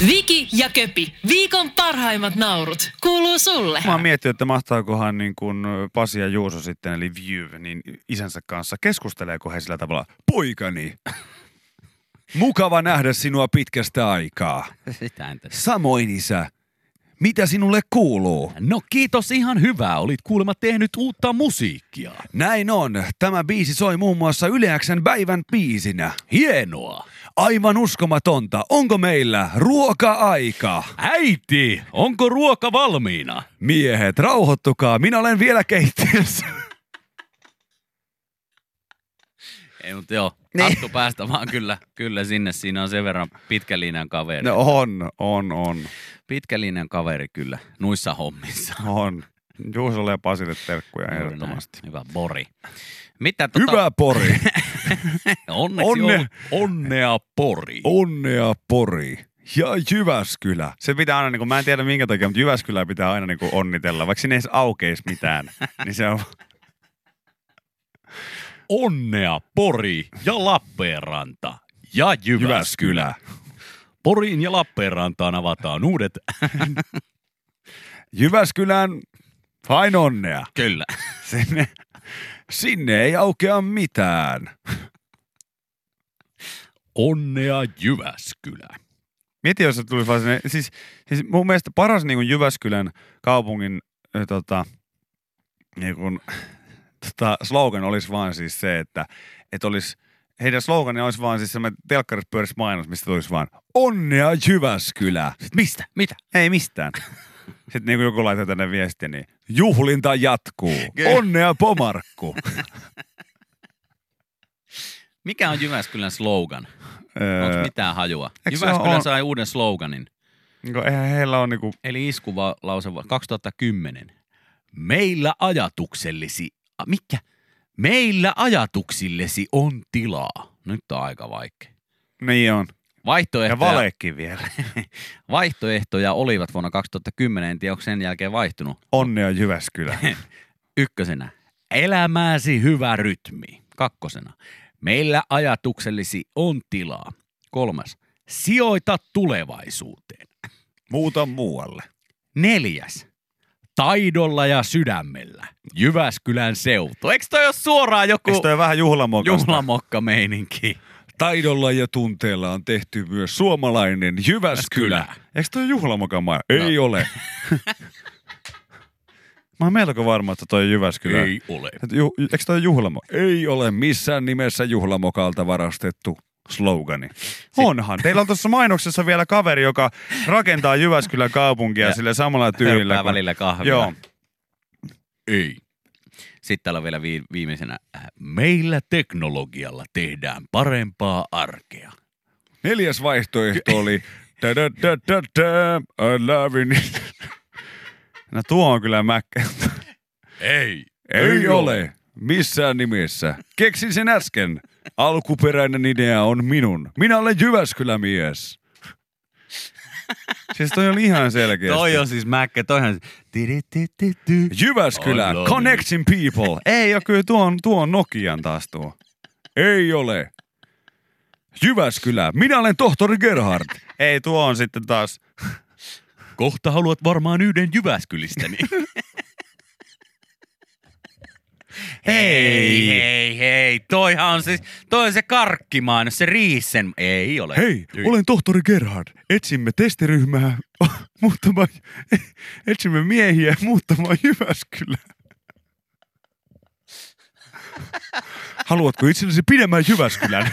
Viki ja Köpi, viikon parhaimmat naurut, kuuluu sulle. Mä oon miettinyt, että mahtaakohan niin kuin Pasi ja Juuso sitten, eli View, niin isänsä kanssa keskusteleeko he sillä tavalla, poikani, mukava nähdä sinua pitkästä aikaa. Sitä. Samoin isä, mitä sinulle kuuluu? No kiitos ihan hyvää. Olit kuulemma tehnyt uutta musiikkia. Näin on. Tämä biisi soi muun muassa Yleäksen päivän biisinä. Hienoa. Aivan uskomatonta. Onko meillä ruoka-aika? Äiti, onko ruoka valmiina? Miehet, rauhoittukaa. Minä olen vielä keittiössä. Ei, mutta joo, Niin. hattu päästä vaan kyllä, kyllä sinne. Siinä on sen verran pitkä linjan kaveri. No on, on, on, Pitkä linjan kaveri kyllä, nuissa hommissa. on. Juusolle ja Pasille terkkuja ehdottomasti. Hyvä Bori. Mitä tota, Hyvä Pori. onneksi Onne- Onne. onnea Pori. Onnea Pori. Ja Jyväskylä. Se pitää aina, niin kuin, mä en tiedä minkä takia, mutta Jyväskylää pitää aina niin kuin, onnitella, vaikka sinne ei edes aukeisi mitään. niin se on, Onnea Pori ja Lappeenranta ja Jyväskylä. Jyväskylä. Poriin ja Lappeenrantaan avataan uudet. Jyväskylän vain onnea. Kyllä. Sinne, sinne ei aukea mitään. Onnea Jyväskylä. Mieti, jos se tulisi vaan sinne, siis, siis mun mielestä paras niin kuin Jyväskylän kaupungin tota, niin kuin, tota, slogan olisi vaan siis se, että, että olisi, heidän slogani olisi vaan siis semmoinen telkkarissa mainos, mistä tulisi vaan onnea Jyväskylä. Sitten mistä? Mitä? Ei mistään. Sitten niin joku laittaa tänne viestiä, niin juhlinta jatkuu. Kyllä. Onnea Pomarkku. Mikä on Jyväskylän slogan? Onko Öö, mitään hajua? Jyväskylä ole- sai uuden sloganin. kuin, eihän heillä ole niinku, Eli iskuva lause va- 2010. Meillä ajatuksellesi... A, mikä? Meillä ajatuksillesi on tilaa. Nyt on aika vaikea. niin on. Ja Vaihtoehtoja, valekin vielä. vaihtoehtoja olivat vuonna 2010. En tiedä, onko sen jälkeen vaihtunut. Onnea Jyväskylä. Ykkösenä. Elämääsi hyvä rytmi. Kakkosena. Meillä ajatuksellesi on tilaa. Kolmas. Sijoita tulevaisuuteen. Muuta muualle. Neljäs. Taidolla ja sydämellä. Jyväskylän seutu. Eikö toi ole suoraan joku Eikö toi vähän juhlamokasta? juhlamokka meininki? Taidolla ja tunteella on tehty myös suomalainen Jyväskylä. Eikö toi juhlamokan maa? Ei ole. Mä oon melko varma, että toi Jyväskylä. Ei ole. Ju, eikö toi juhlamo? Ei ole missään nimessä juhlamokalta varastettu slogani. Onhan. Teillä on tuossa mainoksessa vielä kaveri, joka rakentaa Jyväskylän kaupunkia Ja sillä samalla tyylillä. Kun- välillä kahvia. Joo. Ei. Sitten täällä on vielä vi- viimeisenä. äh, Meillä teknologialla tehdään parempaa arkea. Neljäs vaihtoehto oli I love you. No tuo on kyllä mäkkä. Ei. Ei ole. Missään nimessä. Keksin sen äsken. Alkuperäinen idea on minun. Minä olen Jyväskylämies. Siis toi oli ihan selkeästi. Toi on siis mäkkä, toihan... Jyväskylä, love connecting people. Ei ole kyllä, tuo on, tuo on Nokian taas tuo. Ei ole. Jyväskylä, minä olen tohtori Gerhard. Ei, tuo on sitten taas. Kohta haluat varmaan yhden Jyväskylistäni. Hei, hei, hei. Toihan on siis, toi on se karkkimainos, se Riisen. Ei ole. Hei, Ei. olen tohtori Gerhard. Etsimme testiryhmää muuttamaan, etsimme miehiä muuttamaan Jyväskylään. Haluatko itsellesi pidemmän Jyväskylän?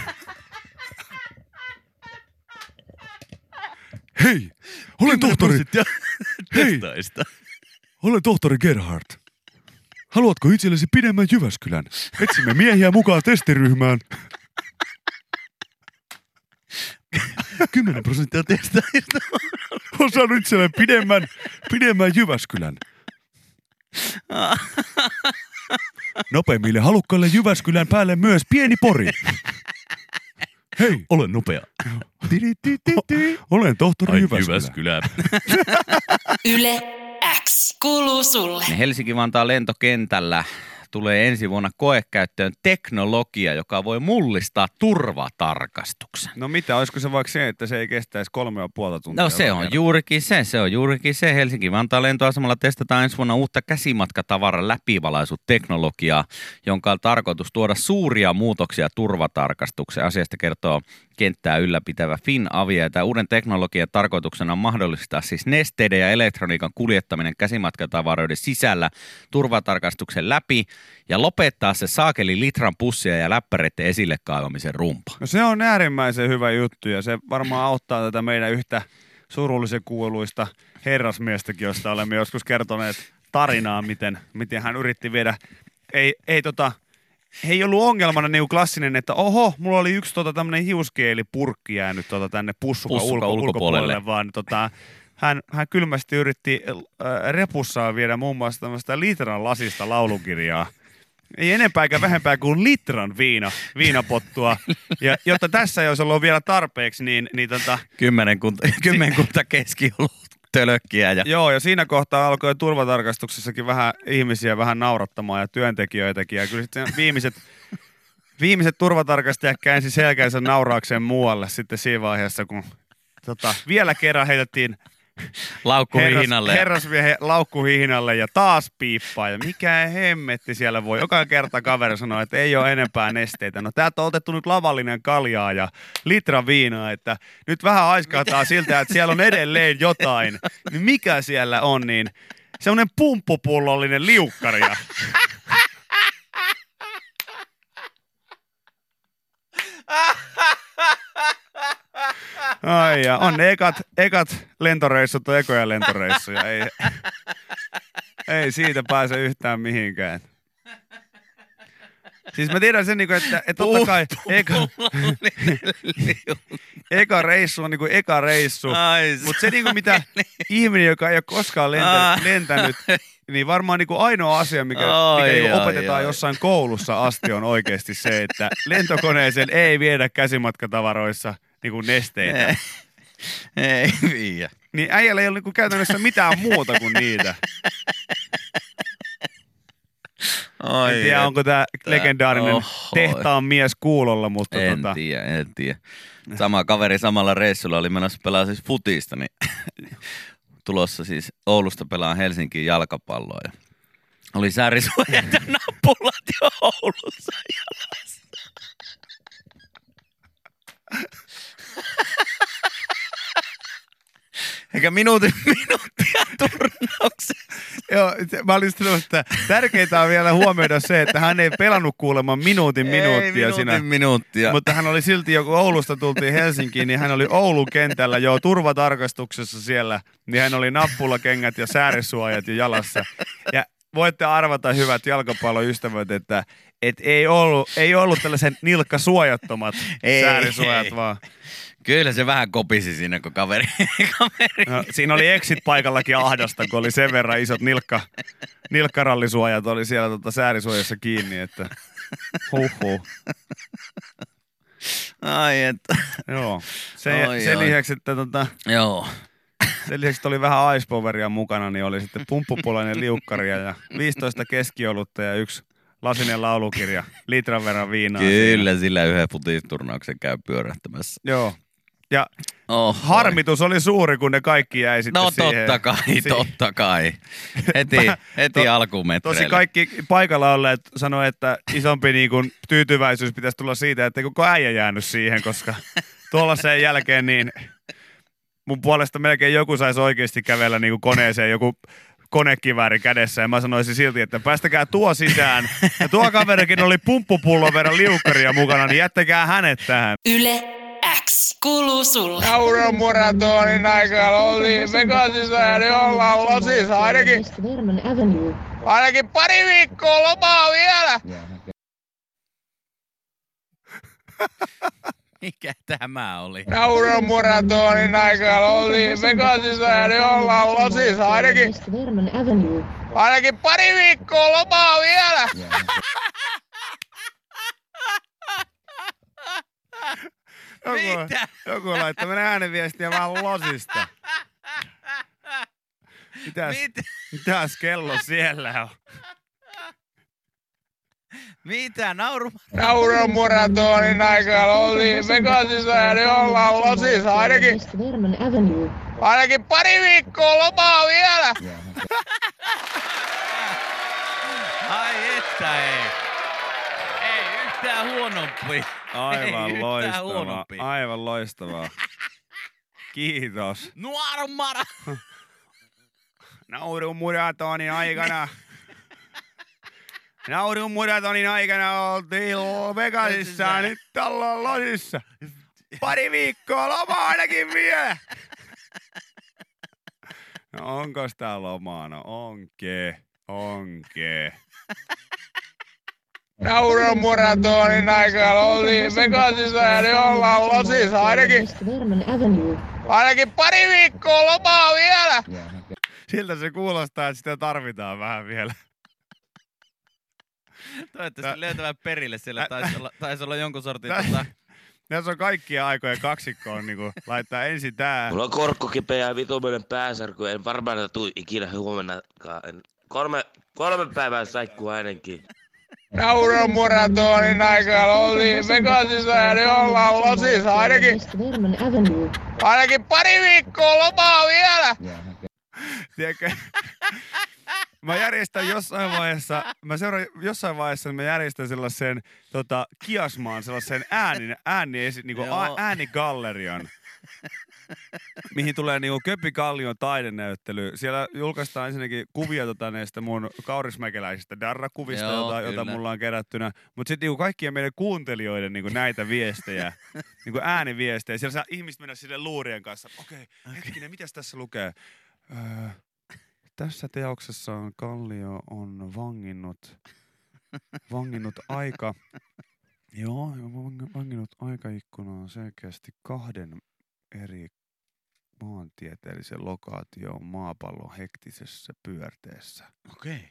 Hei, olen tohtori, Hei. Olen tohtori Gerhard. Haluatko itsellesi pidemmän Jyväskylän? Etsimme miehiä mukaan testiryhmään. 10 prosenttia testaista. on saanut itselleen pidemmän, pidemmän Jyväskylän. Nopeimmille halukkaille Jyväskylän päälle myös pieni pori. Hei, Olen nopea. olen tohtori Ai Jyväskylä. Jyväskylä. Yle X kuuluu sulle. Helsinki-Vantaan lentokentällä tulee ensi vuonna koekäyttöön teknologia, joka voi mullistaa turvatarkastuksen. No mitä, olisiko se vaikka se, että se ei kestäisi kolme ja puolta tuntia? No se on kerran? juurikin se, se on juurikin se. Helsinki-Vantaan lentoasemalla testataan ensi vuonna uutta käsimatkatavaran läpivalaisuteknologiaa, jonka on tarkoitus tuoda suuria muutoksia turvatarkastukseen. Asiasta kertoo kenttää ylläpitävä FinAvia. Ja Tämä uuden teknologian tarkoituksena on mahdollistaa siis nesteiden ja elektroniikan kuljettaminen käsimatkatavaroiden sisällä turvatarkastuksen läpi ja lopettaa se saakeli litran pussia ja läppäreiden esille kaivamisen rumpa. No se on äärimmäisen hyvä juttu ja se varmaan auttaa tätä meidän yhtä surullisen kuuluista herrasmiestäkin, josta olemme joskus kertoneet tarinaa, miten, miten hän yritti viedä. Ei, ei tota, ei ollut ongelmana niin klassinen, että oho, mulla oli yksi tota, tämmöinen hiuskeelipurkki jäänyt tota, tänne pussukan, Pussukan ulko, ulkopuolelle. ulkopuolelle, vaan tota, hän, hän kylmästi yritti äh, repussaan viedä muun muassa tämmöistä litran lasista laulukirjaa. Ei enempää eikä vähempää kuin litran viina, viinapottua. Ja jotta tässä ei olisi ollut vielä tarpeeksi, niin, niin tota, Kymmenkunta, kymmenkunta keskiolut tölökkiä ja Joo, ja siinä kohtaa alkoi turvatarkastuksessakin vähän ihmisiä vähän naurattamaan ja työntekijöitäkin. Ja kyllä sitten viimeiset, viimeiset turvatarkastajat käänsi selkänsä nauraakseen muualle sitten siinä vaiheessa, kun tota, vielä kerran heitettiin laukkuhihinalle. herras, herrasmiehen laukkuhihinalle ja taas piippaa. Ja mikä hemmetti siellä voi. Joka kerta kaveri sanoi, että ei ole enempää nesteitä. No täältä on otettu nyt lavallinen kaljaa ja litra viinaa, että nyt vähän aiskahtaa siltä, että siellä on edelleen jotain. Niin mikä siellä on, niin semmoinen pumppupullollinen liukkari. Ai ja on ne ekat, ekat lentoreissut on ekoja lentoreissuja. Ei, ei siitä pääse yhtään mihinkään. Siis mä tiedän sen, niinku, että, että totta kai eka, eka reissu on niinku eka reissu. Mutta se niinku mitä ihminen, joka ei ole koskaan lentänyt, lentänyt niin varmaan niinku ainoa asia, mikä, Ai, mikä ai, opetetaan ai. jossain koulussa asti on oikeasti se, että lentokoneeseen ei viedä käsimatkatavaroissa niinku nesteitä. Ei, ei viiä. Niin äijällä ei ole niinku käytännössä mitään muuta kuin niitä. Ai en tiedä, onko tämä että. legendaarinen Oho. tehtaan mies kuulolla, mutta En tota, tiedä, en tiedä. Sama kaveri samalla reissulla oli menossa pelaa siis futista, niin tulossa siis Oulusta pelaa Helsinkiin jalkapalloa. Ja oli säärisuojat ja nappulat jo Oulussa jalassa. Eikä minuutin minuuttia turnauksessa. Joo, mä olin sanonut, että tärkeintä on vielä huomioida se, että hän ei pelannut kuulemma minuutin minuuttia Ei minuutin siinä. minuuttia. Mutta hän oli silti, joku Oulusta tultiin Helsinkiin, niin hän oli Oulun kentällä jo turvatarkastuksessa siellä. Niin hän oli nappulakengät ja säärisuojat jo jalassa. Ja voitte arvata, hyvät jalkapalloystävät, että et ei, ollut, ei ollut tällaiset nilkkasuojattomat säärisuojat, vaan Kyllä se vähän kopisi siinä, kun kaveri, kaveri no, siinä oli exit-paikallakin ahdasta, kun oli sen verran isot nilkka, nilkkarallisuojat oli siellä tota säärisuojassa kiinni, että huhhuh. Ai että. Joo. Se, Oi, sen oi. lisäksi, että tota, Joo. sen lisäksi että oli vähän ice poweria mukana, niin oli sitten pumppupulainen liukkaria ja 15 keskiolutta ja yksi lasinen laulukirja, litran verran viinaa. siinä. Kyllä sillä yhden futisturnauksen käy pyörähtämässä. Joo. Ja Oh, harmitus oli suuri, kun ne kaikki jäi sitten No siihen. totta kai, si- totta kai. Heti, heti To- alkumetreille. Tosi kaikki paikalla olleet sanoi, että isompi niin kuin, tyytyväisyys pitäisi tulla siitä, että koko äijä jäänyt siihen, koska tuolla sen jälkeen niin mun puolesta melkein joku saisi oikeasti kävellä niin kuin koneeseen joku konekivääri kädessä ja mä sanoisin silti, että päästäkää tuo sisään. Ja tuo kaverikin oli pumppupullon verran liukkaria mukana, niin jättäkää hänet tähän. Yle kuuluu sulle. Auromaratonin aikaa oltiin Vegasissa ja nyt ollaan Losissa ainakin, ainakin pari viikkoa lomaa vielä. Mikä tämä oli? Auromaratonin aikaa oltiin Vegasissa ja nyt ollaan Losissa ainakin, ainakin pari viikkoa lomaa vielä. Joku, Mitä? joku laittoi meidän ääniviestiä vaan losista. Mitäs, Mitä? mitäs kello siellä on? Mitä? Nauru? Nauromaratonin aikaan oltiin Vegasissa ja nyt ollaan Losissa ainakin, ainakin pari viikkoa lomaa vielä. Ai että ei. Ei yhtään huonompi. Aivan loistavaa. Aivan loistavaa. Kiitos. Nuorumara. Naurun muratonin aikana. Naurun muratonin aikana oltiin Vegasissa nyt ollaan Losissa. Pari viikkoa lomaa ainakin vielä. No onko tää lomaa? No onke, onke. Nauromaratonin aikaan oltiin Vegasissa ja nyt ollaan Losissa ainakin, ainakin pari viikkoa lomaa vielä. Siltä se kuulostaa, että sitä tarvitaan vähän vielä. Toivottavasti Tää- löytävät perille siellä. Taisi olla, taisi olla jonkun sortin Tää- tota, Tässä on kaikkia aikoja kaksikkoon niinku laittaa ensin tää. Mulla on korkko kipeä ja vitumainen pääsärky. En varmaan tuu ikinä huomennakaan. En- Kolme, kolme päivää saikkuu ainakin. Nauromaratonin aikaan oltiin Vegasissa ja nyt ollaan Losissa ainakin, ainakin pari viikkoa lomaa vielä. Tiedätkö? Mä järjestän jossain vaiheessa, mä seuraan jossain vaiheessa, mä järjestän sellaisen tota, kiasmaan, sellaisen ääni, ääni, niinku, Joo. a, äänigallerian, mihin tulee niinku Köppi Kallion taidenäyttely. Siellä julkaistaan ensinnäkin kuvia tota, näistä mun kaurismäkeläisistä darrakuvista, Joo, jota, jota mulla on kerättynä. Mutta sitten niinku kaikkien meidän kuuntelijoiden niinku näitä viestejä, niinku ääniviestejä. Siellä saa ihmiset mennä sille luurien kanssa. Okei, okay, hetkinen, mitäs tässä lukee? Öö, tässä teoksessa on Kallio on vanginnut, vanginnut aika, joo, vang- vanginnut aikaikkunaan selkeästi kahden eri maantieteellisen lokaation maapallon hektisessä pyörteessä. Okei.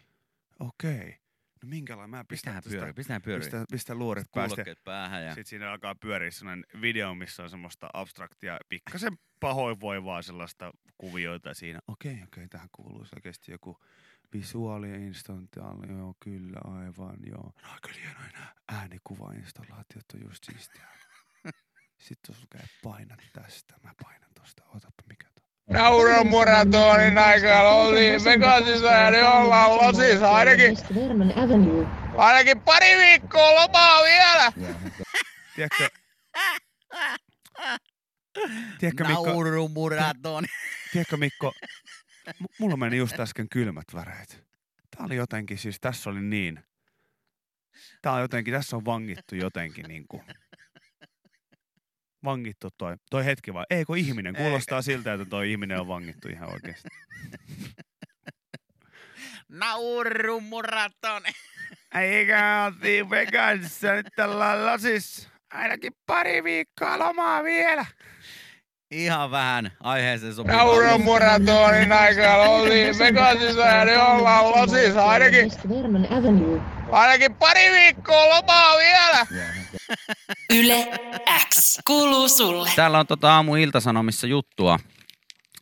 Okei. No minkälainen? Mä pistän Pistähän tästä- pyörii, pistähän pyörii. Pistä, pistä luuret päästä. Päähän ja... Sitten siinä alkaa pyöriä sellainen video, missä on semmoista abstraktia, pikkasen pahoinvoivaa sellaista kuvioita siinä. Okei, okei, tähän kuuluu selkeästi joku visuaali instantaali, joo, kyllä, aivan, joo. No aika hienoja nämä äänikuvainstallaatiot on just siistiä. Sitten tuossa lukee, paina tästä, mä painan tosta, otapa mikä tuo. Nauromaratonin aikaan oltiin Vegasissa ja nyt ollaan Losissa ainakin, ainakin pari viikkoa lomaa vielä. Tiedätkö, tiedätkö Mikko, Naurumuratoni. tiedätkö Mikko, m- mulla meni just äsken kylmät väreet. Tää oli jotenkin, siis tässä oli niin. Tää on jotenkin, tässä on vangittu jotenkin niinku. Vangittu toi, toi hetki vai? Ei kun ihminen, kuulostaa siltä, että toi ihminen on vangittu ihan oikeesti. Naurumuratoni. Eikä oltiin Vegasissa, nyt ollaan lasissa. Ainakin pari viikkoa lomaa vielä. Ihan vähän aiheeseen sopivaa. Nauromaratonin aikaan oltiin Vegasissa ja nyt ollaan Losissa ainakin, ainakin pari viikkoa lomaa vielä. Yle X kuuluu sulle. Täällä on tota aamu iltasanomissa juttua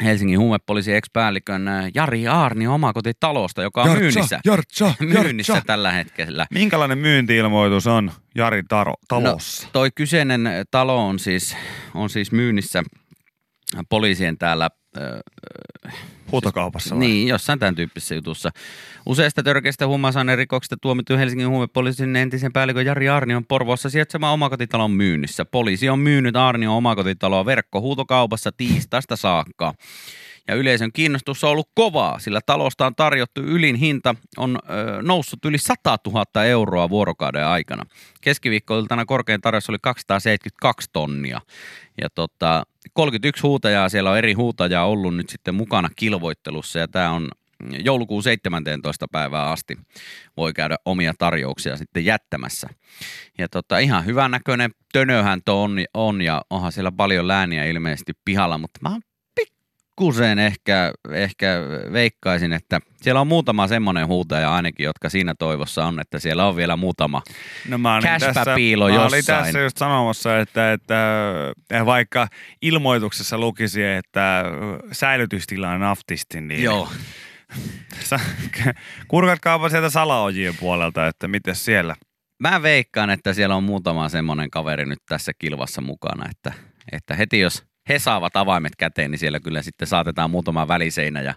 Helsingin huumepoliisin ex-päällikön äh, Jari Aarni omakotitalosta, joka on myynnissä, Jartsa, myynnissä tällä hetkellä. Minkälainen myyntiilmoitus on Jari Taro, talossa? No, toi kyseinen talo on siis, on siis myynnissä poliisien täällä äh, Huutokaupassa vai? Niin, jossain tämän tyyppisessä jutussa. Useista törkeistä huumausainerikoksista tuomittu Helsingin huumepoliisin entisen päällikön Jari Arnion Porvoossa sijaitsema omakotitalon myynnissä. Poliisi on myynyt Arnion omakotitaloa verkkohuutokaupassa tiistaista saakka. Ja yleisön kiinnostus on ollut kovaa, sillä talosta on tarjottu ylin hinta on ö, noussut yli 100 000 euroa vuorokauden aikana. Keskiviikkoiltana korkein tarjous oli 272 tonnia. Ja tota, 31 huutajaa, siellä on eri huutajaa ollut nyt sitten mukana kilvoittelussa ja tämä on joulukuun 17. päivää asti voi käydä omia tarjouksia sitten jättämässä. Ja tota, ihan hyvän näköinen tönöhän on, on ja onhan siellä paljon lääniä ilmeisesti pihalla, mutta mä oon pikkusen ehkä, ehkä veikkaisin, että siellä on muutama semmoinen huutaja ainakin, jotka siinä toivossa on, että siellä on vielä muutama No mä tässä, mä olin jossain. tässä just sanomassa, että, että vaikka ilmoituksessa lukisi, että säilytystila on naftisti, niin Joo. Kurkatkaapa sieltä salaojien puolelta, että miten siellä. mä veikkaan, että siellä on muutama semmoinen kaveri nyt tässä kilvassa mukana, että, että heti jos he saavat avaimet käteen, niin siellä kyllä sitten saatetaan muutama väliseinä ja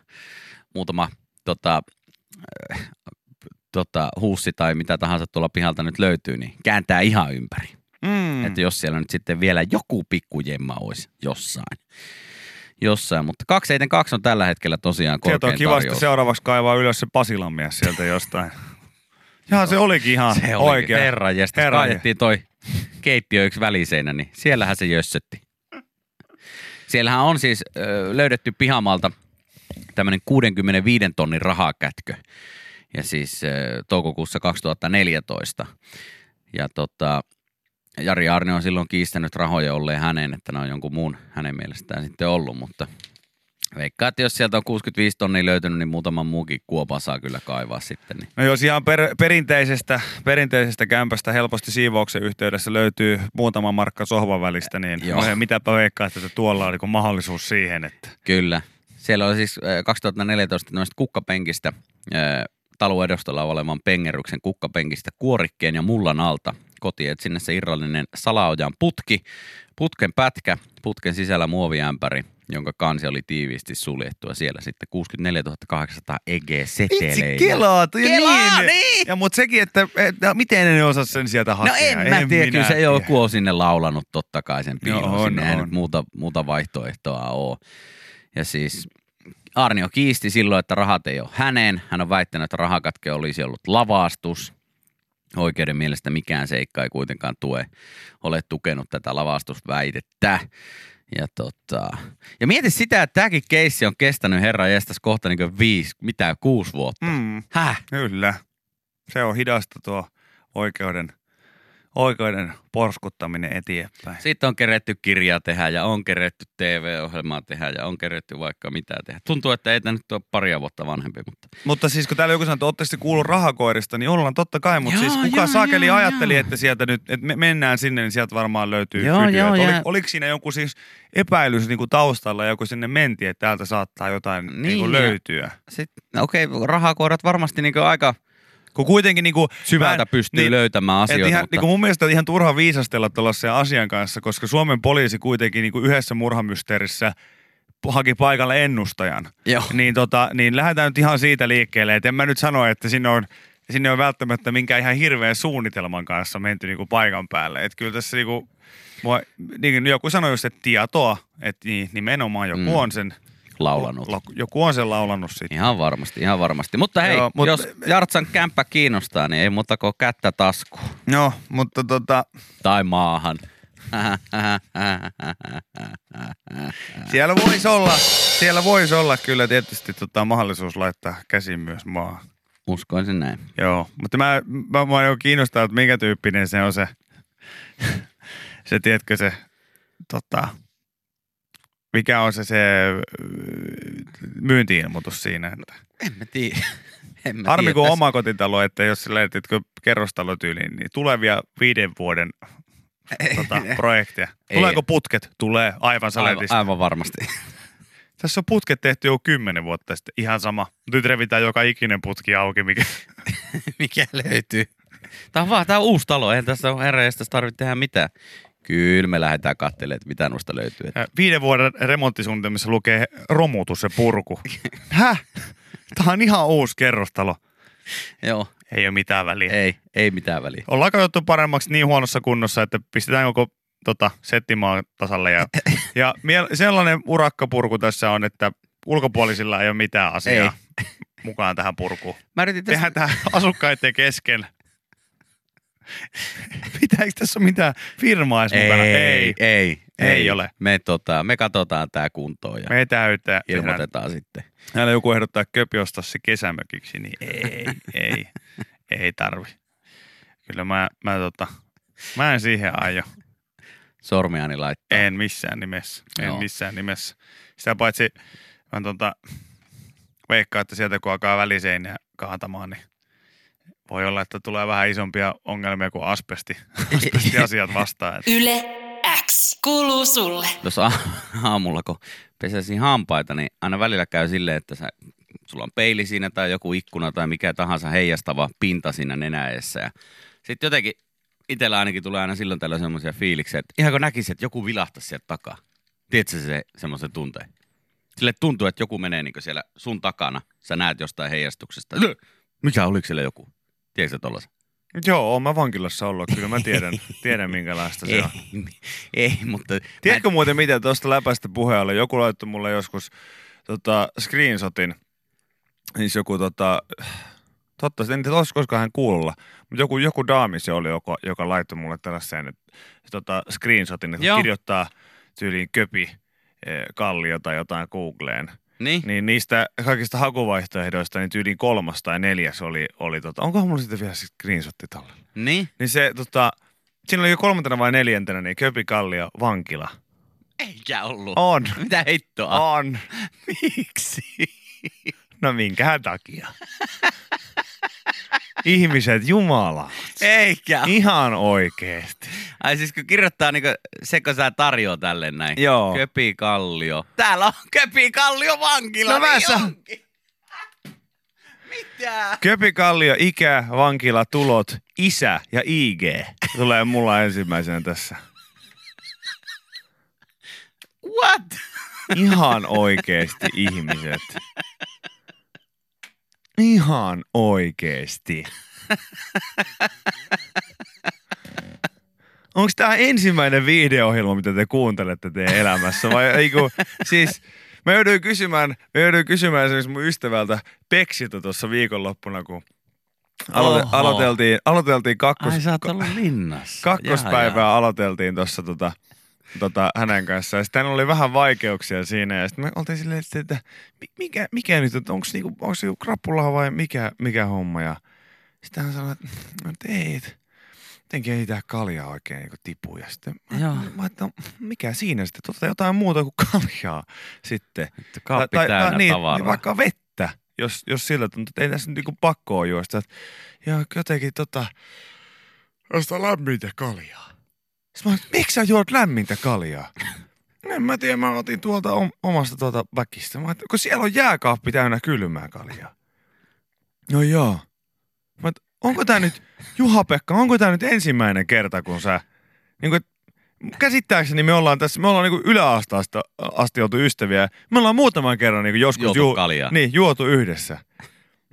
muutama tota, äh, tota, huussi tai mitä tahansa tuolla pihalta nyt löytyy, niin kääntää ihan ympäri. Mm. Että jos siellä nyt sitten vielä joku pikkujemma olisi jossain. Jossain, mutta 272 on tällä hetkellä tosiaan Sieltä korkein on kiva tarjous. seuraavaksi kaivaa ylös se Pasilan mies sieltä jostain. Jaha, se olikin ihan Se oikea. Jästä. Herran Kaitettiin toi keittiö yksi väliseinä, niin siellähän se jössötti. Siellähän on siis ö, löydetty pihamalta tämmöinen 65 tonnin rahakätkö. Ja siis ö, toukokuussa 2014. Ja tota, Jari Arne on silloin kiistänyt rahoja olleen hänen, että ne on jonkun muun hänen mielestään sitten ollut, mutta veikkaa, että jos sieltä on 65 tonnia löytynyt, niin muutaman muukin kuopa saa kyllä kaivaa sitten. Niin. No jos ihan per, perinteisestä, perinteisestä kämpästä helposti siivouksen yhteydessä löytyy muutama markka sohvan välistä, niin Joo. Joo. mitäpä veikkaa, että tuolla on niin mahdollisuus siihen, että Kyllä. Siellä on siis äh, 2014 noista kukkapenkistä, äh, talon edustalla olevan pengerryksen kukkapenkistä kuorikkeen ja mullan alta kotiin, että sinne se irrallinen salaojan putki, putken pätkä, putken sisällä muoviämpäri, jonka kansi oli tiiviisti suljettu ja siellä sitten 64 800 EG-seteleitä. Itse Kelaa, niin. niin! Ja mutta sekin, että, että miten ne osaa sen sieltä hakea. No en mä tiedä, minä kyllä se tiedä. joku on sinne laulanut totta kai sen piilon. On, sinne ei on. nyt muuta, muuta vaihtoehtoa ole. Ja siis Arnio kiisti silloin, että rahat ei ole hänen. Hän on väittänyt, että rahakatke olisi ollut lavastus. Oikeuden mielestä mikään seikka ei kuitenkaan tue, ole tukenut tätä lavastusväitettä. Ja, tota, ja mieti sitä, että tämäkin keissi on kestänyt herra jestas kohta niin viisi, mitä, kuusi vuotta. Mm, Häh? kyllä. Se on hidasta tuo oikeuden, oikeuden porskuttaminen eteenpäin. Sitten on keretty kirjaa tehdä ja on keretty TV-ohjelmaa tehdä ja on keretty vaikka mitä tehdä. Tuntuu, että ei tämä nyt ole paria vuotta vanhempi, mutta Mutta siis kun täällä joku sanoo, että ootte sitten kuullut rahakoirista, niin ollaan totta kai, mutta Joo, siis kuka joo, saakeli joo, ajatteli, joo. että sieltä nyt, että me mennään sinne, niin sieltä varmaan löytyy Joo, joo, Että ja- Oli, oliko siinä joku siis epäilys niin kuin taustalla, joku sinne mentiin, että täältä saattaa jotain niin, Niin, kuin löytyä. sitten, no okei, rahakoirat varmasti niin aika Kun kuitenkin niin kuin, syvältä pystyy niin, löytämään Et asioita, ihan, mutta niin kuin mun mielestä on ihan turha viisastella tuollaisen asian kanssa, koska Suomen poliisi kuitenkin niin kuin yhdessä murhamysteerissä haki paikalle ennustajan. joo. Niin, tota, niin lähdetään nyt ihan siitä liikkeelle, että en mä nyt sano, että sinne on, sinne on välttämättä minkään ihan hirveän suunnitelman kanssa menty niinku paikan päälle. Että kyllä tässä niinku, mua, niin kuin joku sanoi just, että tietoa, että niin, nimenomaan joku mm. on sen laulanut. la- joku on sen laulannut sitten. Ihan varmasti, ihan varmasti. Mutta hei, Joo, mut- jos Jartsan kämppä kiinnostaa, niin ei muuta kuin kättä taskuun. No, mutta tota, Tai maahan. siellä voisi olla, siellä voisi olla kyllä tietysti tota, mahdollisuus laittaa käsi myös maahan. Uskoisin näin. Joo, mutta mä, mä, mä jo kiinnostaa, että minkä tyyppinen se on se, se tiedätkö se, tota, mikä on se, se ö, myynti-ilmoitus siinä. Että En mä tiedä. En mä harmi tiedä. kun on Tässä- omakotitalo, että jos sä lähetitkö kerrostalotyyliin, niin tulevia viiden vuoden tota, projekteja. Ei. Tuleeko putket? Tulee, aivan aivan, saletisti. aivan varmasti. Tässä on putket tehty jo kymmenen vuotta sitten, ihan sama. Nyt revitään joka ikinen putki auki, mikä Mikä löytyy? Tämä on vaan, tämä on uusi talo, eihän tässä ole herra, tarvitse tehdä mitään. Kyllä me lähdetään katselemaan, että mitä noista löytyy. Ja Viiden vuoden remonttisuunnitelmissa lukee romutus ja purku. Häh? Tämä on ihan uusi kerrostalo. Joo, Ei ole mitään väliä. ei, ei mitään väliä. Ollaan katsottu paremmaksi niin huonossa kunnossa, että pistetään koko tota, settimaan tasalle. Ja, ja miel- sellainen urakkapurku tässä on, että ulkopuolisilla ei ole mitään asiaa mukaan tähän purkuun. Mä yritin tässä, Tehdään tähän asukkaiden kesken. Pitääkö tässä ole mitään firmaa edes mukana? ei, ei, ei, Ei ole. Me, tota, me katsotaan tämä kuntoon ja Me täytää. ilmoitetaan sitten. Täällä joku ehdottaa köpi ostaa se kesämökiksi, niin ei, ei, ei tarvi. Kyllä mä, mä, tota, mä en siihen aio. Sormiani laittaa. En missään nimessä. En Joo. missään nimessä. Sitä paitsi mä tota, veikkaan, että sieltä kun alkaa väliseiniä kaatamaan, niin voi olla, että tulee vähän isompia ongelmia kuin asbesti, asbestiasiat vastaan. Et Yle X kuuluu sulle. Tuossa a- aamulla, kun pesäsin hampaita, niin aina välillä käy silleen, että sä, sulla on peili siinä tai joku ikkuna tai mikä tahansa heijastava pinta siinä nenäessä. Ja Sitten jotenkin itsellä ainakin tulee aina silloin tällä semmoisia fiiliksiä, että ihan kun näkisi, että joku vilahtaisi sieltä takaa. Tiedätkö se semmoisen tunteen? Sille tuntuu, että joku menee niin siellä sun takana. Sä näet jostain heijastuksesta. Mikä, oliko siellä joku? Tiedätkö tollasen? Joo, oon mä vankilassa ollut. Kyllä mä tiedän, tiedän minkälaista se Ei, on. ei, mutta... Tiedätkö muuten mitä tuosta läpästä puheella? Joku laittoi mulle joskus tota, screenshotin. Siis joku tota, totta, en tiedä olisiko koskaan hän kuulla, mutta joku, joku daami se oli, joka, joka laittoi mulle tällaisen että, tota, screenshotin, että Joo. kirjoittaa tyyliin köpi eh, kallio tai jotain Googleen. Niin? Niin niistä kaikista hakuvaihtoehdoista niin tyyliin kolmas tai neljäs oli, oli tota, onkohan mulla sitten vielä screenshotti tällä? Niin? Niin se tota, siinä oli jo kolmantena vai neljäntenä, niin Köpi Kallio vankila. Eikä ollut. On. Mitä heittoa? On. Miksi? No minkähän takia? Ihmiset, Jumala. Eikä. Ihan oikeesti. Ai siis kun kirjoittaa niinku, se kun sä tarjoaa tälle näin. Joo. Köpi Kallio. Täällä on Köpi Kallio vankila. No niin onkin. Mitä? Köpi Kallio, ikä, vankila, tulot, isä ja IG. Tulee mulla ensimmäisenä tässä. What? Ihan oikeesti ihmiset. Ihan oikeesti. Onko tämä ensimmäinen video-ohjelma, mitä te kuuntelette teidän elämässä? Vai ei kun, siis mä jouduin kysymään, mä jouduin kysymään esimerkiksi mun ystävältä Peksiltä tuossa viikonloppuna, kun aloite, Oho. aloiteltiin, aloiteltiin kakkos, Ai sä linnassa. kakkospäivää Jaa, aloiteltiin tuossa tota, tota, hänen kanssaan. Ja sitten oli vähän vaikeuksia siinä. Ja sitten me oltiin silleen, että, että mi- mikä, mikä nyt, että onko niinku, niinku krapulaa vai mikä, mikä homma. Ja sitten hän sanoi, että, että ei, että jotenkin ei tää kaljaa oikein niinku tipu. Ja sitten mä, Joo. mä että no, mikä siinä sitten, tota jotain muuta kuin kaljaa sitten. Että Kaappi täynnä niin, tavaraa. niin vaikka vettä, jos, jos sillä tuntuu, että ei tässä nyt niinku pakkoa juosta. Että, ja jotenkin tota, ostaa lämmintä kaljaa. Sitten mä olin, miksi sä juot lämmintä kaljaa? En mä tiedä, mä otin tuolta om- omasta tuolta väkistä. Mä ajattelin, kun siellä on jääkaappi täynnä kylmää kaljaa. No joo. Mä ajattelin, onko tää nyt, Juha-Pekka, onko tää nyt ensimmäinen kerta, kun sä, niin kuin, käsittääkseni me ollaan tässä, me ollaan niin yläasteesta asti oltu ystäviä. Me ollaan muutaman kerran niin joskus Juotu kaljaa. niin, juotu yhdessä.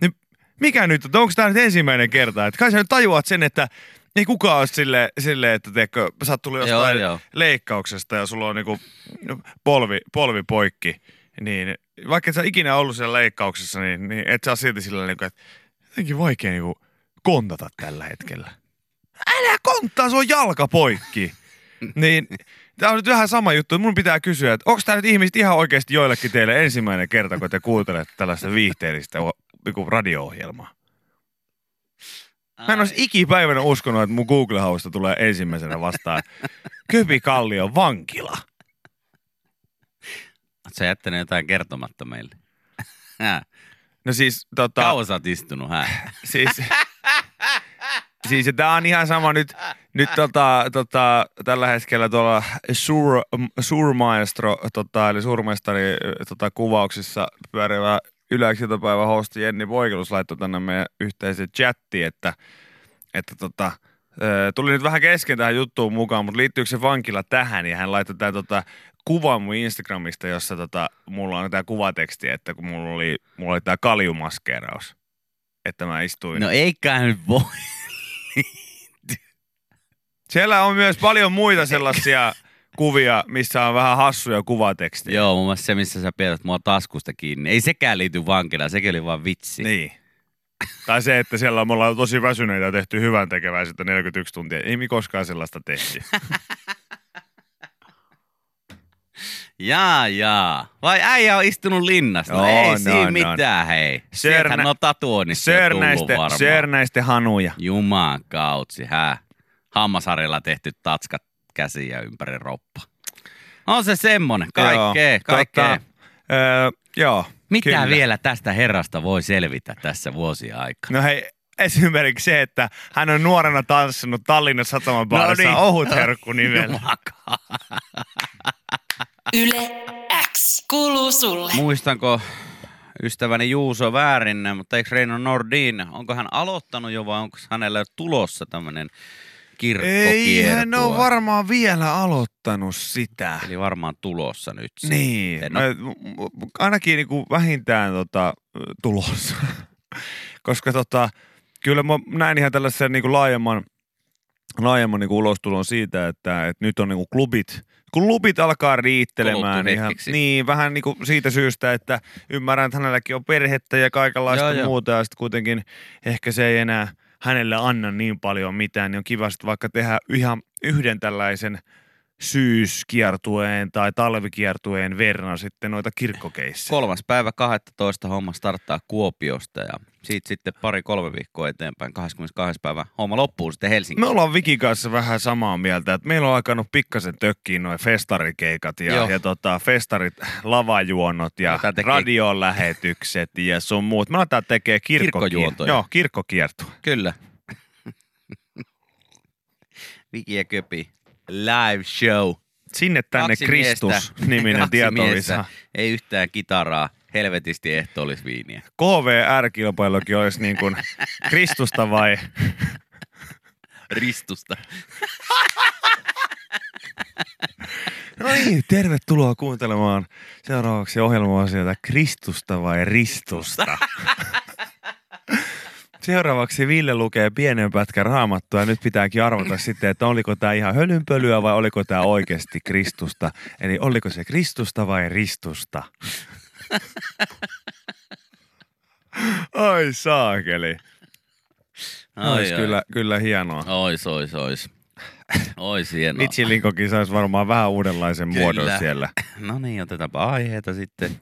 Niin mikä nyt, onko tämä nyt ensimmäinen kerta? Että kai sä nyt tajuat sen, että ei kukaan ole sille, sille että teekö, sä oot tullut Joo, jostain joo. leikkauksesta ja sulla on niinku polvi, polvi poikki, niin vaikka et sä ikinä ollut siellä leikkauksessa, niin, niin et sä ole silti sillä niinku, että jotenkin vaikea niinku kontata tällä hetkellä. Älä konttaa, se on jalka poikki. niin Tämä on nyt vähän sama juttu. Mun pitää kysyä, että onko tämä nyt ihmiset ihan oikeasti joillekin teille ensimmäinen kerta, kun te kuuntelette tällaista viihteellistä niinku radio-ohjelmaa? Mä en olisi ikipäivänä uskonut, että mun Google-hausta tulee ensimmäisenä vastaan Köpi Kallion vankila. Sä jättänyt jotain kertomatta meille? No siis, tota, Kauan sä oot istunut, hä? siis, siis tämä on ihan sama nyt, nyt tota, tota, tällä hetkellä tuolla Sur, Surmaestro, tota, eli Surmestari tota, kuvauksissa pyörivä yläksiltapäivä hosti Jenni Poikelus laittoi tänne meidän yhteiseen chattiin, että, että tota, tuli nyt vähän kesken tähän juttuun mukaan, mutta liittyykö se vankila tähän? Ja hän laittoi tämän tota, kuvan mun Instagramista, jossa tota, mulla on tämä kuvateksti, että kun mulla oli, mulla oli tämä kaljumaskeeraus, että mä istuin. No eikä nyt voi. Siellä on myös paljon muita sellaisia kuvia, missä on vähän hassuja kuvatekstejä. Joo, muun muassa se, missä sä pidät mua taskusta kiinni. Ei sekään liity vankilaan, sekin oli vaan vitsi. Niin. Tai se, että siellä me ollaan tosi väsyneitä ja tehty hyvän tekevää sitten 41 tuntia. Ei me koskaan sellaista tehty. Jaa, jaa. Vai äijä on istunut linnassa? No, ei on, siinä on. mitään, hei. Sörnä- Sieltähän on tatuoinnista jo tullut Sörnäiste, varmaan. sörnäiste hanuja. Juman kautsi, hää. Hammasharjalla tehty tatskat käsiin ja ympäri roppa. On se semmonen, kaikkea, Joo, kaikkea. Tota, öö, joo. Mitä kyllä. vielä tästä herrasta voi selvitä tässä vuosien aikana? No hei, esimerkiksi se, että hän on nuorena tanssinut Tallinnan sataman baarissa niin. ohut herkku nimellä. Yle X kuuluu sulle. Muistanko ystäväni Juuso väärin, mutta eikö Reino Nordin, onko hän aloittanut jo vai onko hänellä tulossa tämmöinen kirkkokiertue? Ei hän ole varmaan vielä aloittanut sitä. Eli varmaan tulossa nyt. Niin, No. no. ainakin niinku vähintään tota, tulossa. Koska tota, kyllä mä näin ihan tällaisen niinku laajemman, laajemman niinku ulostulon siitä, että, että nyt on niinku klubit, kun klubit alkaa riittelemään ihan, niin vähän niinku siitä syystä, että ymmärrän, että hänelläkin on perhettä ja kaikenlaista Joo, joo, joo. muuta ja sitten kuitenkin ehkä se ei enää hänelle anna niin paljon mitään, niin on kiva sitten vaikka tehdä ihan yhden tällaisen syyskiertueen tai talvikiertueen verran sitten noita kirkkokeissejä. Kolmas päivä 12 homma starttaa Kuopiosta ja siitä sitten pari-kolme viikkoa eteenpäin. 22. päivä homma loppuu sitten Helsingissä. Me ollaan Vikin kanssa vähän samaa mieltä, että meillä on alkanut pikkasen tökkiin noin festarikeikat ja, Joo. ja tota, festarit, lavajuonnot ja Aletaan tekee- radiolähetykset ja sun muut. Me aletaan tekee Kirkkojuontoja. Joo, kirkkokiertue. Kyllä. Viki ja Köpi. Live show. Sinne tänne Kaksi. Kristus-niminen miestä. Ei yhtään kitaraa. Helvetisti ehtoollisviiniä. KVR-kilpailukin olisi niin kuin Kristusta vai Ristusta. No niin, tervetuloa kuuntelemaan seuraavaksi ohjelmaa sieltä Kristusta vai Ristusta. Seuraavaksi Ville lukee pienen pätkän raamattua ja nyt pitääkin arvata sitten, että oliko tämä ihan hölynpölyä vai oliko tämä oikeasti Kristusta. Eli oliko se Kristusta vai Ristusta? Ai saakeli. Ois kyllä, kyllä hienoa. Ois, ois, ois. Ois hienoa. Vitsilinkokin saisi varmaan vähän uudenlaisen Kyllä. muodon siellä. No niin, otetaanpa aiheita sitten.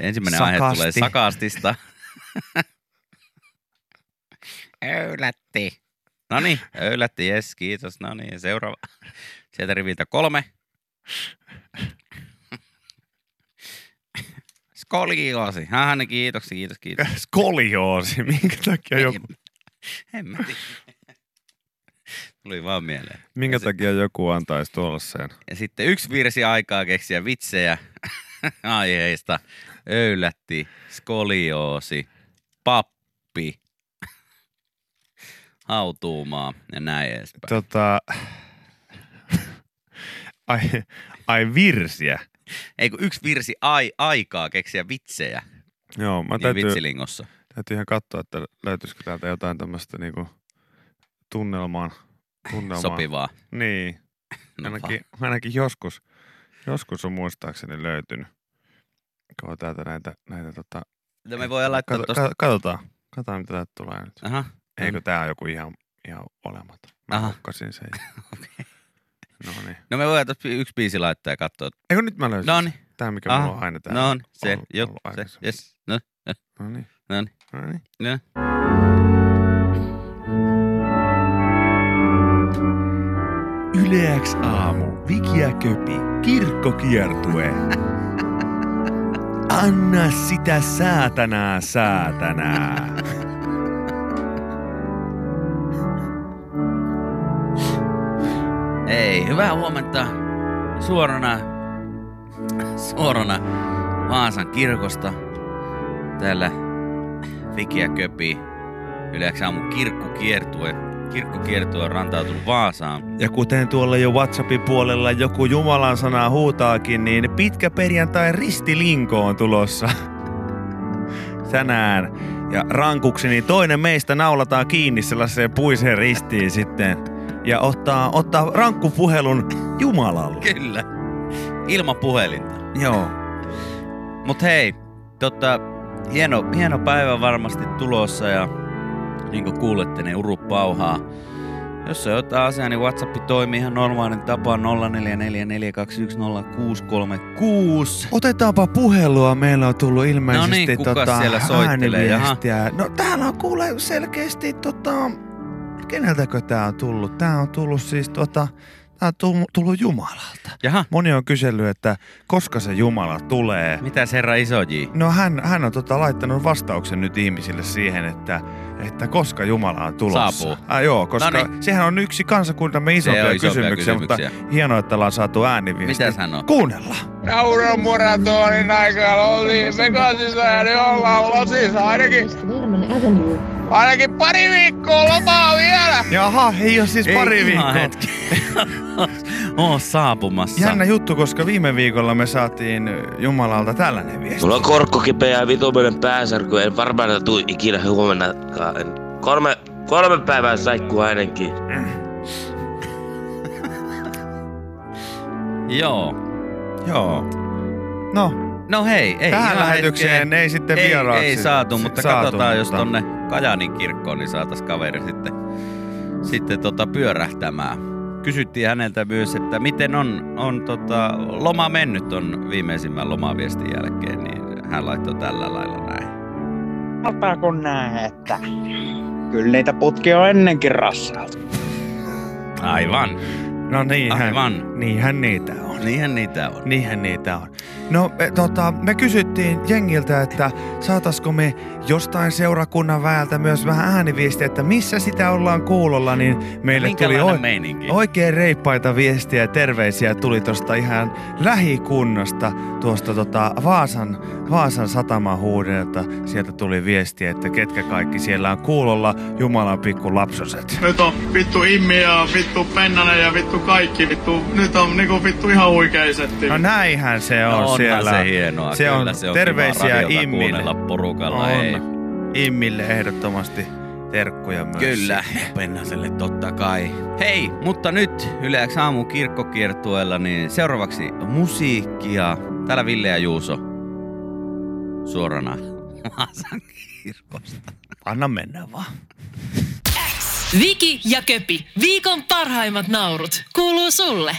Ensimmäinen aihe tulee Sakasti. sakastista. Öylätti. No niin, öylätti, jes, kiitos. No niin, seuraava. Sieltä riviltä kolme. Skolioosi. Häh, niin kiitoksia, kiitos, kiitos. Skolioosi, minkä takia joku, En mä tiedä. Tuli vaan mieleen. minkä Ja takia joku antaisi tuollaiseen? Ja sitten yksi virsi aikaa keksiä vitsejä aiheista. Öylätti, skolioosi, pappi, hautuumaa ja näin edespäin. Tota, ai, ai virsiä. Ei kun yksi virsi ai, aikaa keksiä vitsejä Joo, mä niin täytyy, vitsilingossa. täytyy ihan katsoa, että löytyisikö täältä jotain tämmöistä niinku tunnelmaan. tunnelmaan. Sopivaa. Niin, No, ainakin, ainakin joskus, joskus on muistaakseni löytynyt. Koo täältä näitä, näitä tota, no me voidaan laittaa kato, tuosta. ka, katsotaan, katsotaan mitä täältä tulee nyt. Aha. Eikö tää on joku ihan, ihan olematon? Mä Aha. hukkasin sen. No niin. No me voidaan tuosta yksi biisi laittaa ja katsoa. Eikö nyt mä löysin? No niin, Tää mikä Aha. mulla on aina täällä. no on, se, ollut- jo, ollut se, jes, no, No niin. no niin, No niin. no. Yleäks aamu, Viki ja Köpi, kirkkokiertue. Anna sitä säätänää, säätänää. Ei, hyvää huomenta. Suorana, suorana Vaasan kirkosta. Täällä Viki ja Köpi. Yleensä aamun kirkkokiertue. Kirkkokiertue on rantautunut Vaasaan. Ja kuten tuolla jo WhatsAppin puolella joku Jumalan sana huutaakin, niin pitkä perjantai ristilinko on tulossa tänään. Ja rankukseni toinen meistä naulataan kiinni sellaiseen puiseen ristiin sitten. Ja ottaa, ottaa rankkupuhelun Jumalalle. Kyllä. Ilman puhelinta. Joo. Mut hei, tota, hieno, hieno päivä varmasti tulossa ja niin kuin kuulette, niin uru pauhaa. Jos on jotain asiaa, niin WhatsApp toimii ihan normaalin tapaan 0444210636. Otetaanpa puhelua. Meillä on tullut ilmeisesti No niin, kuka tota, siellä soittelee? No täällä on kuule selkeästi tota... Keneltäkö tää on tullut? Tää on tullut siis tota... Tämä on tullut, tullut Jumalalta. Jaha, Moni on kysellyt, että koska se Jumala tulee. mitäs herra iso J? No hän, hän on tota, laittanut vastauksen nyt ihmisille siihen, että, että koska Jumala on tulossa. Saapuu. Ah, joo, koska Noniin. sehän on yksi kansakuntamme isompia, isompia kysymyksiä, kysymyksiä. mutta hienoa, että ollaan saatu ääniviesti. Mitäs hän on? Kuunnellaan. Nauramuratonin aikaan oltiin Vegasissa ja ollaan Losissa ainakin, Avenue. Ainakin pari viikkoa lomaa vielä. Jaha, ei ole siis pari Ei, viikkoa. hetki. Oo saapumassa. Jännä juttu, koska viime viikolla me saatiin Jumalalta tällainen viesti. Mulla on korkko kipeä ja vitumainen pääsärky. En varmaan tuu ikinä huomennakaan. En- Kolme, kolme päivää saikkuu ainakin. Joo. Joo. No, No hei, ei tähän lähetykseen hetkeen. ei sitten ei, vieraaksi ei saatu, mutta saatu, katsotaan, jos mutta- tonne Kajaanin kirkkoon, niin saatais kaveri sitten, sitten tota pyörähtämään. Kysyttiin häneltä myös, että miten on, on tota, loma mennyt on viimeisimmän lomaviestin jälkeen, niin hän laittoi tällä lailla näin. Ota kun näette. Kyllä niitä putkia on ennenkin rassailtu. Aivan, No niinhän, aivan. niinhän niitä on. Niinhän niitä on. Niinhän niitä on. No, me, tota, me kysyttiin jengiltä, että saataisiko me jostain seurakunnan väeltä myös vähän ääniviestiä, että missä sitä ollaan kuulolla, niin meille tuli o- meininki? oikein reippaita viestiä ja terveisiä tuli tuosta ihan lähikunnasta, tuosta tota Vaasan, Vaasan sataman huudelta. Sieltä tuli viestiä, että ketkä kaikki siellä on kuulolla, Jumalan pikku lapsoset. Nyt on vittu Immi ja vittu Pennanen ja vittu kaikki vittu. Nyt on niinku vittu ihan huikeisetti. No näinhän se on no, siellä. se hienoa. Se Kyllä, on se on terveisiä Immille. porukalla. On. Ei. Immille ehdottomasti terkkuja myös. Kyllä, Pennaselle totta kai. Hei, mutta nyt Yle X aamun kirkkokiertueella, niin seuraavaksi musiikkia. Täällä Ville ja Juuso. Suorana Vaasan kirkosta. Anna mennä vaan. Viki ja Köpi, viikon parhaimmat naurut, kuuluu sulle.